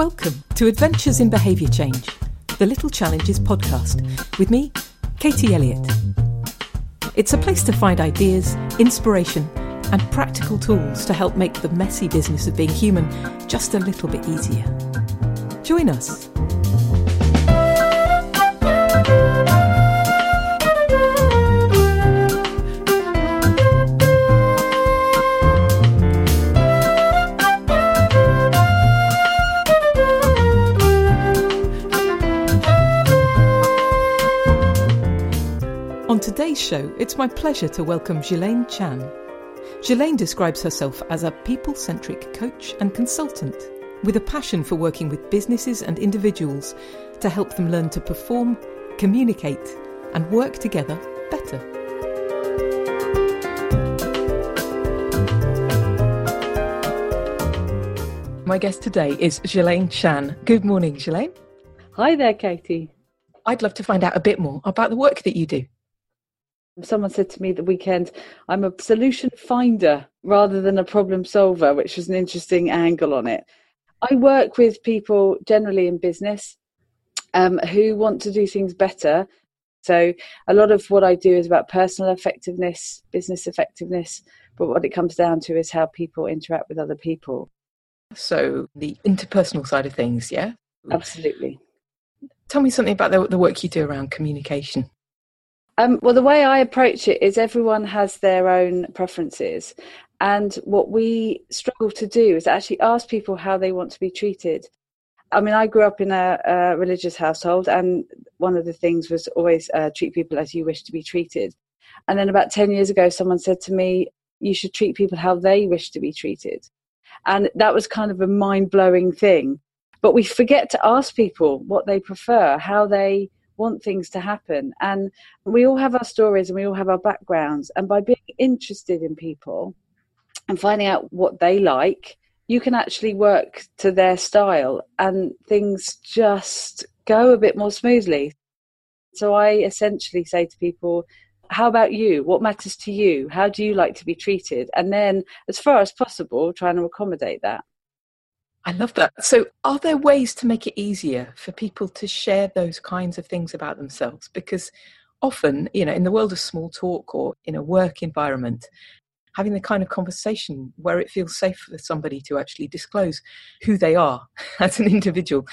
Welcome to Adventures in Behaviour Change, the Little Challenges podcast, with me, Katie Elliott. It's a place to find ideas, inspiration, and practical tools to help make the messy business of being human just a little bit easier. Join us. Today's show, it's my pleasure to welcome Ghilaine Chan. Ghilaine describes herself as a people centric coach and consultant with a passion for working with businesses and individuals to help them learn to perform, communicate, and work together better. My guest today is Ghilaine Chan. Good morning, Ghilaine. Hi there, Katie. I'd love to find out a bit more about the work that you do. Someone said to me the weekend, I'm a solution finder rather than a problem solver, which was an interesting angle on it. I work with people generally in business um, who want to do things better. So, a lot of what I do is about personal effectiveness, business effectiveness, but what it comes down to is how people interact with other people. So, the interpersonal side of things, yeah? Absolutely. Tell me something about the, the work you do around communication. Um, well, the way I approach it is everyone has their own preferences. And what we struggle to do is actually ask people how they want to be treated. I mean, I grew up in a, a religious household, and one of the things was always uh, treat people as you wish to be treated. And then about 10 years ago, someone said to me, You should treat people how they wish to be treated. And that was kind of a mind blowing thing. But we forget to ask people what they prefer, how they want things to happen. And we all have our stories and we all have our backgrounds. And by being interested in people and finding out what they like, you can actually work to their style and things just go a bit more smoothly. So I essentially say to people, how about you? What matters to you? How do you like to be treated? And then, as far as possible, trying to accommodate that. I love that. So, are there ways to make it easier for people to share those kinds of things about themselves? Because often, you know, in the world of small talk or in a work environment, having the kind of conversation where it feels safe for somebody to actually disclose who they are as an individual,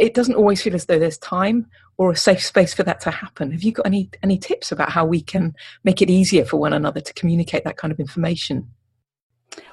it doesn't always feel as though there's time or a safe space for that to happen. Have you got any any tips about how we can make it easier for one another to communicate that kind of information?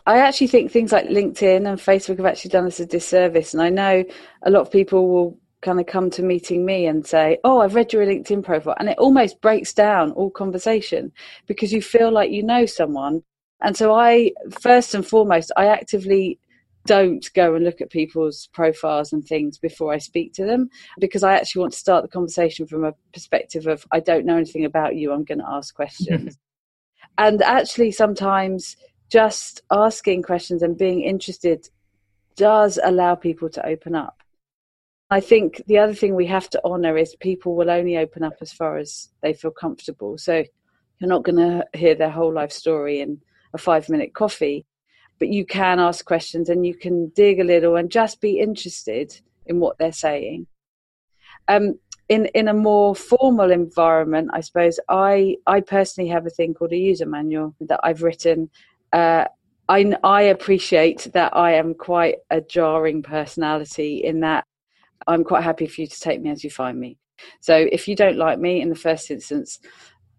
I actually think things like LinkedIn and Facebook have actually done us a disservice. And I know a lot of people will kind of come to meeting me and say, Oh, I've read your LinkedIn profile. And it almost breaks down all conversation because you feel like you know someone. And so I, first and foremost, I actively don't go and look at people's profiles and things before I speak to them because I actually want to start the conversation from a perspective of I don't know anything about you, I'm going to ask questions. and actually, sometimes just asking questions and being interested does allow people to open up. I think the other thing we have to honour is people will only open up as far as they feel comfortable. So you're not going to hear their whole life story in a five minute coffee, but you can ask questions and you can dig a little and just be interested in what they're saying. Um, in in a more formal environment, I suppose I I personally have a thing called a user manual that I've written uh, I, I appreciate that I am quite a jarring personality in that I'm quite happy for you to take me as you find me. So if you don't like me in the first instance,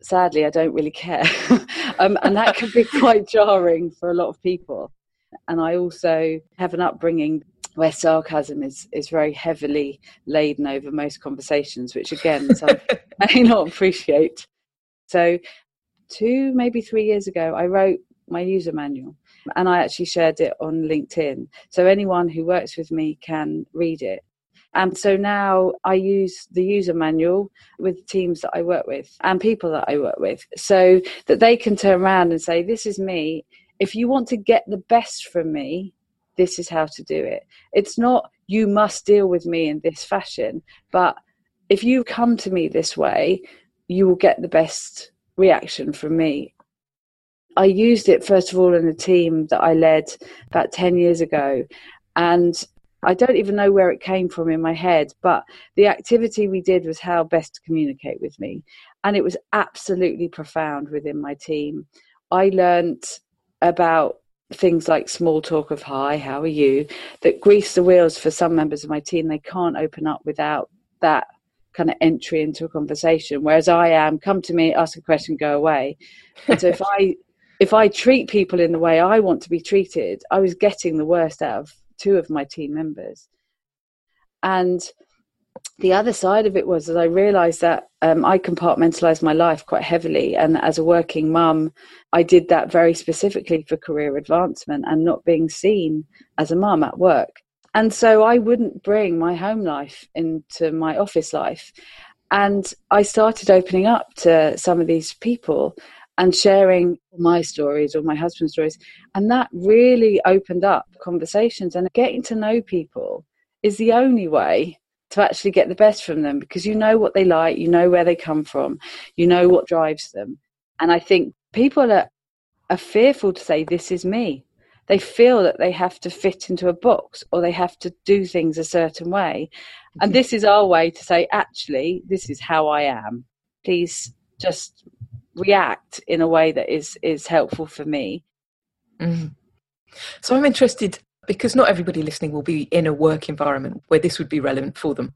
sadly, I don't really care. um, and that can be quite jarring for a lot of people. And I also have an upbringing where sarcasm is, is very heavily laden over most conversations, which again, some may not appreciate. So, two, maybe three years ago, I wrote my user manual and I actually shared it on LinkedIn. So anyone who works with me can read it. And so now I use the user manual with teams that I work with and people that I work with so that they can turn around and say, This is me. If you want to get the best from me, this is how to do it. It's not you must deal with me in this fashion, but if you come to me this way, you will get the best reaction from me. I used it first of all in a team that I led about 10 years ago. And I don't even know where it came from in my head, but the activity we did was how best to communicate with me. And it was absolutely profound within my team. I learned about things like small talk of hi, how are you, that grease the wheels for some members of my team. They can't open up without that kind of entry into a conversation. Whereas I am, come to me, ask a question, go away. And so if I if I treat people in the way I want to be treated, I was getting the worst out of two of my team members. And the other side of it was that I realized that um, I compartmentalized my life quite heavily. And as a working mum, I did that very specifically for career advancement and not being seen as a mum at work. And so I wouldn't bring my home life into my office life. And I started opening up to some of these people and sharing my stories or my husband's stories. And that really opened up conversations and getting to know people is the only way to actually get the best from them because you know what they like, you know where they come from, you know what drives them. And I think people are, are fearful to say, This is me. They feel that they have to fit into a box or they have to do things a certain way. And mm-hmm. this is our way to say, Actually, this is how I am. Please just react in a way that is is helpful for me. Mm. So I'm interested because not everybody listening will be in a work environment where this would be relevant for them.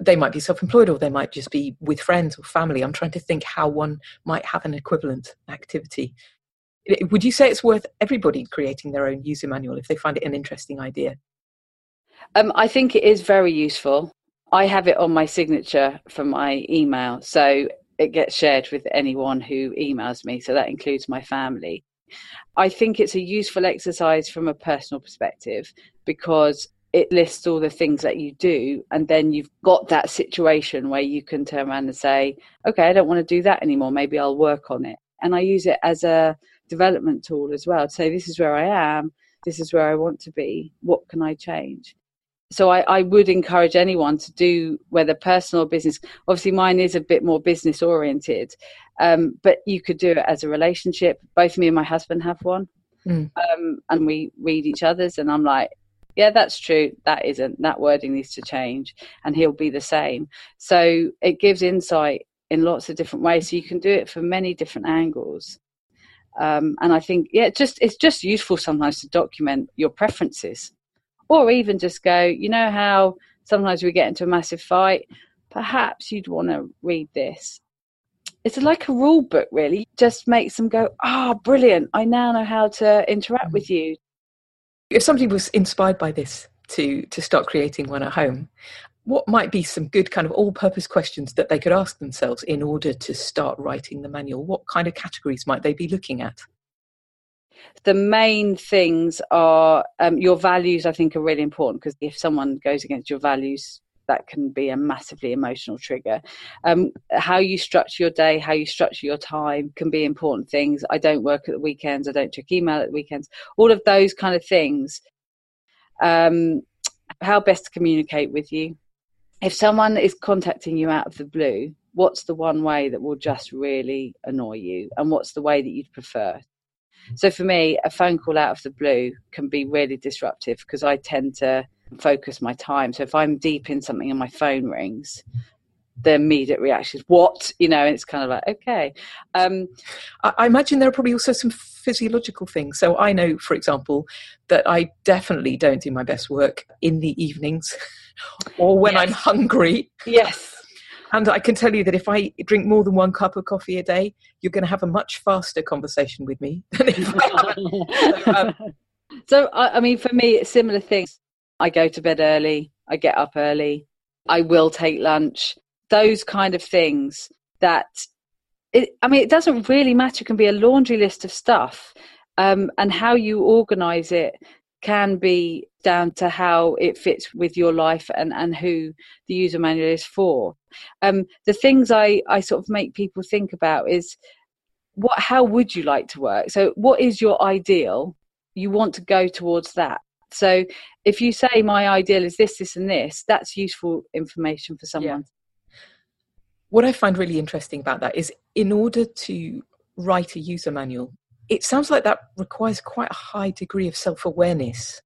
They might be self-employed or they might just be with friends or family. I'm trying to think how one might have an equivalent activity. Would you say it's worth everybody creating their own user manual if they find it an interesting idea? Um, I think it is very useful. I have it on my signature for my email. So it gets shared with anyone who emails me. So that includes my family. I think it's a useful exercise from a personal perspective because it lists all the things that you do and then you've got that situation where you can turn around and say okay i don't want to do that anymore maybe i'll work on it and i use it as a development tool as well to say this is where i am this is where i want to be what can i change so I, I, would encourage anyone to do whether personal or business. Obviously, mine is a bit more business oriented, um, but you could do it as a relationship. Both me and my husband have one, mm. um, and we read each other's. And I'm like, yeah, that's true. That isn't. That wording needs to change, and he'll be the same. So it gives insight in lots of different ways. So you can do it from many different angles. Um, and I think, yeah, just it's just useful sometimes to document your preferences or even just go, you know how sometimes we get into a massive fight? Perhaps you'd want to read this. It's like a rule book, really. Just makes them go, oh, brilliant. I now know how to interact with mm. you. If somebody was inspired by this to, to start creating one at home, what might be some good kind of all purpose questions that they could ask themselves in order to start writing the manual? What kind of categories might they be looking at? The main things are um, your values i think are really important because if someone goes against your values that can be a massively emotional trigger. Um, how you structure your day how you structure your time can be important things. I don't work at the weekends i don't check email at the weekends all of those kind of things. Um, how best to communicate with you. If someone is contacting you out of the blue what's the one way that will just really annoy you and what's the way that you'd prefer so for me, a phone call out of the blue can be really disruptive because I tend to focus my time. So if I'm deep in something and my phone rings, the immediate reaction is what? You know and it's kind of like okay. Um, I, imagine there are probably also some physiological things. So i know for example that i definitely don't do my best work in the evenings or when yes. i'm hungry. Yes and I can tell you that if I drink more than one cup of coffee a day, you're going to have a much faster conversation with me than if I so, um, so I, mean, for me, it's similar things. I go to bed early, I get up early, I will take lunch. Those kind of things that, it, I mean, it doesn't really matter. It can be a laundry list of stuff. Um, and how you organize it can be down to how it fits with your life and, and who the user manual is for. Um, the things I, I sort of make people think about is what how would you like to work? So what is your ideal? You want to go towards that. So if you say my ideal is this, this and this, that's useful information for someone. Yeah. What I find really interesting about that is in order to write a user manual, it sounds like that requires quite a high degree of self awareness.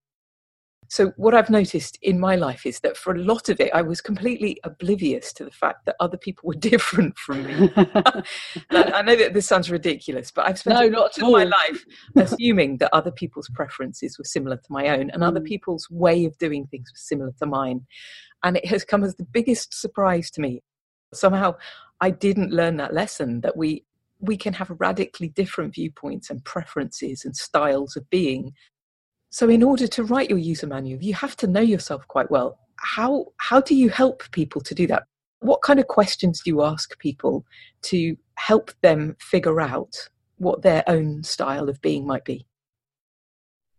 So, what I've noticed in my life is that for a lot of it, I was completely oblivious to the fact that other people were different from me. I know that this sounds ridiculous, but I've spent no, lot of my life assuming that other people's preferences were similar to my own and mm. other people's way of doing things was similar to mine. And it has come as the biggest surprise to me. Somehow, I didn't learn that lesson that we we can have radically different viewpoints and preferences and styles of being. So, in order to write your user manual, you have to know yourself quite well. How, how do you help people to do that? What kind of questions do you ask people to help them figure out what their own style of being might be?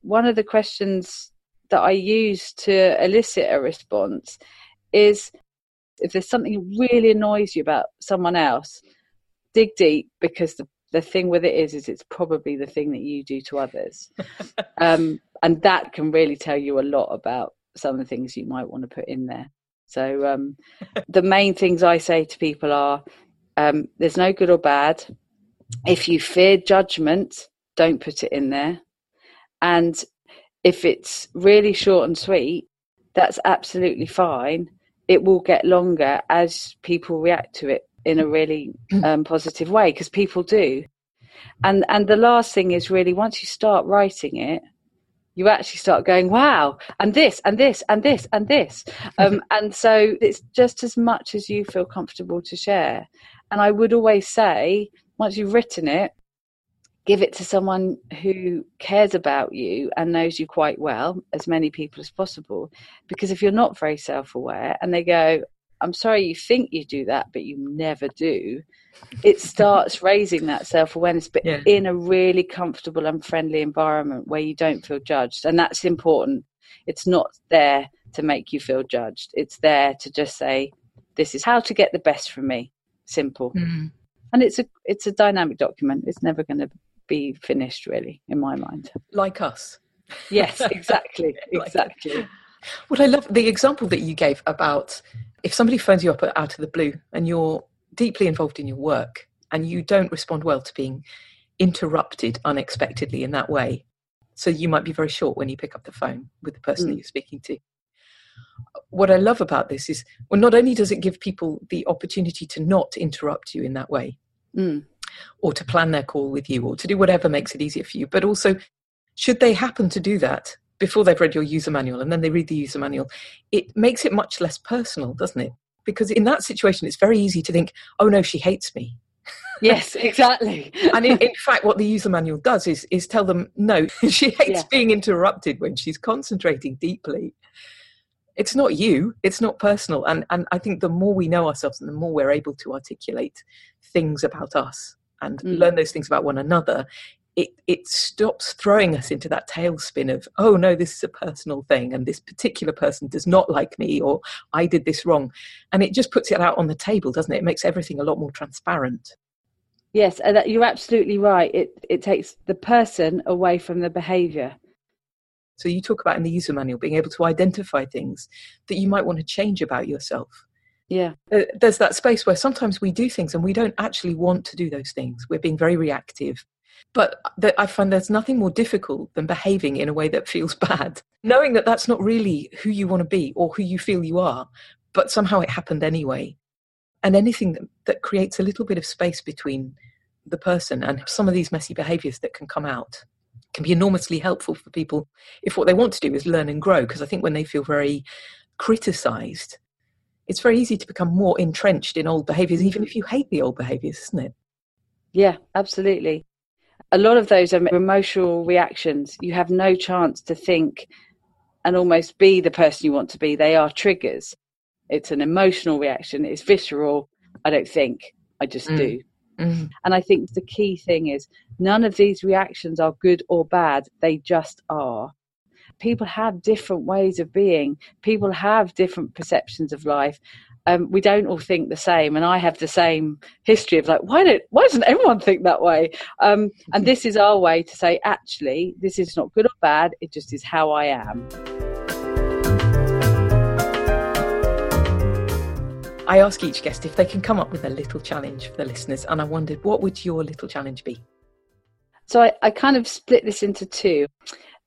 One of the questions that I use to elicit a response is if there's something really annoys you about someone else, dig deep because the the thing with it is is it's probably the thing that you do to others um, and that can really tell you a lot about some of the things you might want to put in there. So um, the main things i say to people are um, there's no good or bad. If you fear judgment don't put it in there. And if it's really short and sweet that's absolutely fine. It will get longer as people react to it in a really um, positive way because people do. And and the last thing is really once you start writing it, you actually start going, wow, and this and this and this and this, um, and so it's just as much as you feel comfortable to share. And I would always say, once you've written it, give it to someone who cares about you and knows you quite well, as many people as possible. Because if you're not very self aware and they go, I'm sorry you think you do that, but you never do. It starts raising that self awareness, but yeah. in a really comfortable and friendly environment where you don't feel judged. And that's important. It's not there to make you feel judged, it's there to just say, This is how to get the best from me. Simple. Mm-hmm. And it's a it's a dynamic document. It's never going to be finished, really, in my mind. Like us. Yes, exactly. like exactly. Well, I love the example that you gave about if somebody phones you up out of the blue and you're deeply involved in your work and you don't respond well to being interrupted unexpectedly in that way, so you might be very short when you pick up the phone with the person mm. that you're speaking to. What I love about this is, well, not only does it give people the opportunity to not interrupt you in that way, mm. or to plan their call with you, or to do whatever makes it easier for you, but also, should they happen to do that, before they've read your user manual and then they read the user manual, it makes it much less personal, doesn't it? Because in that situation, it's very easy to think, oh no, she hates me. Yes, exactly. and in, in, fact, what the user manual does is, is tell them, no, she hates yeah. being interrupted when she's concentrating deeply. It's not you, it's not personal. And, and I think the more we know ourselves and the more we're able to articulate things about us and mm. learn those things about one another, it it stops throwing us into that tailspin of oh no this is a personal thing and this particular person does not like me or i did this wrong. And it just puts it out on the table doesn't it? It makes everything a lot more transparent. Yes you're absolutely right. It it takes the person away from the behavior. So you talk about in the user manual being able to identify things that you might want to change about yourself. Yeah. Uh, there's that space where sometimes we do things and we don't actually want to do those things. We're being very reactive but I find there's nothing more difficult than behaving in a way that feels bad, knowing that that's not really who you want to be or who you feel you are, but somehow it happened anyway. And anything that, that creates a little bit of space between the person and some of these messy behaviors that can come out can be enormously helpful for people if what they want to do is learn and grow. Because I think when they feel very criticized, it's very easy to become more entrenched in old behaviors, even if you hate the old behaviors, isn't it? Yeah, absolutely a lot of those are emotional reactions. You have no chance to think and almost be the person you want to be. They are triggers. It's an emotional reaction. It's visceral. I don't think. I just mm. do. Mm. And I think the key thing is none of these reactions are good or bad. They just are. People have different ways of being. People have different perceptions of life um, we don't all think the same and i have the same history of like why don't why doesn't everyone think that way um, and this is our way to say actually this is not good or bad it just is how i am I ask each guest if they can come up with a little challenge for the listeners, and I wondered what would your little challenge be? So I, I kind of split this into two.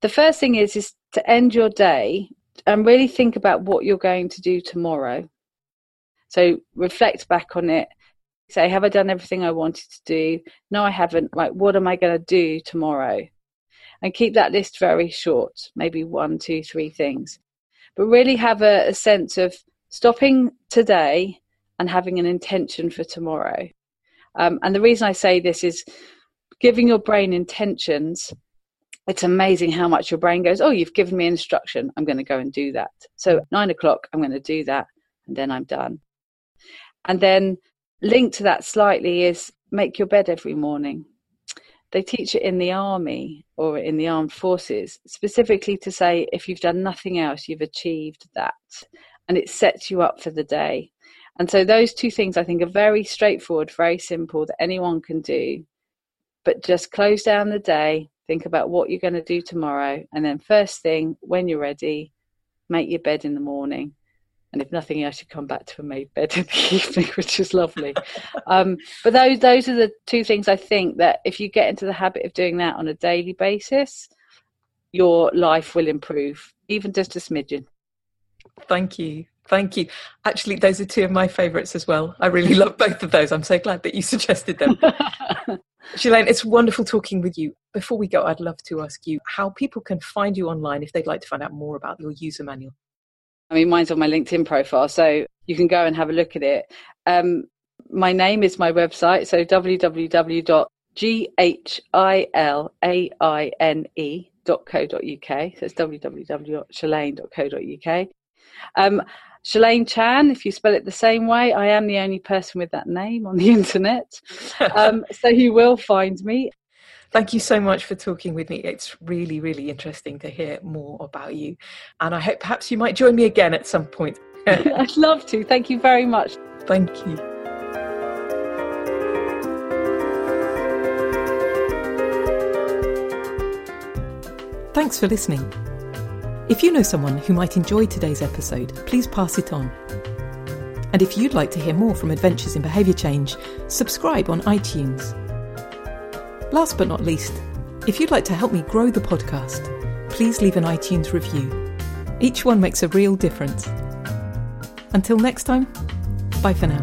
The first thing is is to end your day and really think about what you're going to do tomorrow. So reflect back on it. Say, have I done everything I wanted to do? No, I haven't. Like, what am I going to do tomorrow? And keep that list very short, maybe one, two, three things. But really have a, a sense of stopping today and having an intention for tomorrow. Um, and the reason I say this is giving your brain intentions. It's amazing how much your brain goes, Oh, you've given me instruction. I'm going to go and do that. So, nine o'clock, I'm going to do that. And then I'm done. And then linked to that slightly is make your bed every morning. They teach it in the army or in the armed forces, specifically to say if you've done nothing else, you've achieved that. And it sets you up for the day. And so those two things I think are very straightforward, very simple that anyone can do. But just close down the day, think about what you're going to do tomorrow, and then first thing when you're ready, make your bed in the morning. And if nothing else, you come back to a made bed in the evening, which is lovely. um, but those those are the two things I think that if you get into the habit of doing that on a daily basis, your life will improve, even just a smidgen. Thank you. Thank you. Actually, those are two of my favourites as well. I really love both of those. I'm so glad that you suggested them. Ghilaine, it's wonderful talking with you. Before we go, I'd love to ask you how people can find you online if they'd like to find out more about your user manual. I mean, mine's on my LinkedIn profile, so you can go and have a look at it. Um, my name is my website, so www.ghilaine.co.uk. So it's www.ghilaine.co.uk. Um, Ghilaine Chan, if you spell it the same way, I am the only person with that name on the internet. Um, so you will find me. Thank you so much for talking with me. It's really, really interesting to hear more about you. And I hope perhaps you might join me again at some point. I'd love to. Thank you very much. Thank you. Thanks for listening. If you know someone who might enjoy today's episode, please pass it on. And if you'd like to hear more from Adventures in Behaviour Change, subscribe on iTunes. Last but not least, if you'd like to help me grow the podcast, please leave an iTunes review. Each one makes a real difference. Until next time, bye for now.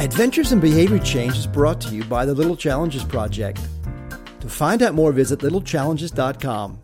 Adventures in Behavior Change is brought to you by the Little Challenges Project. To find out more, visit littlechallenges.com.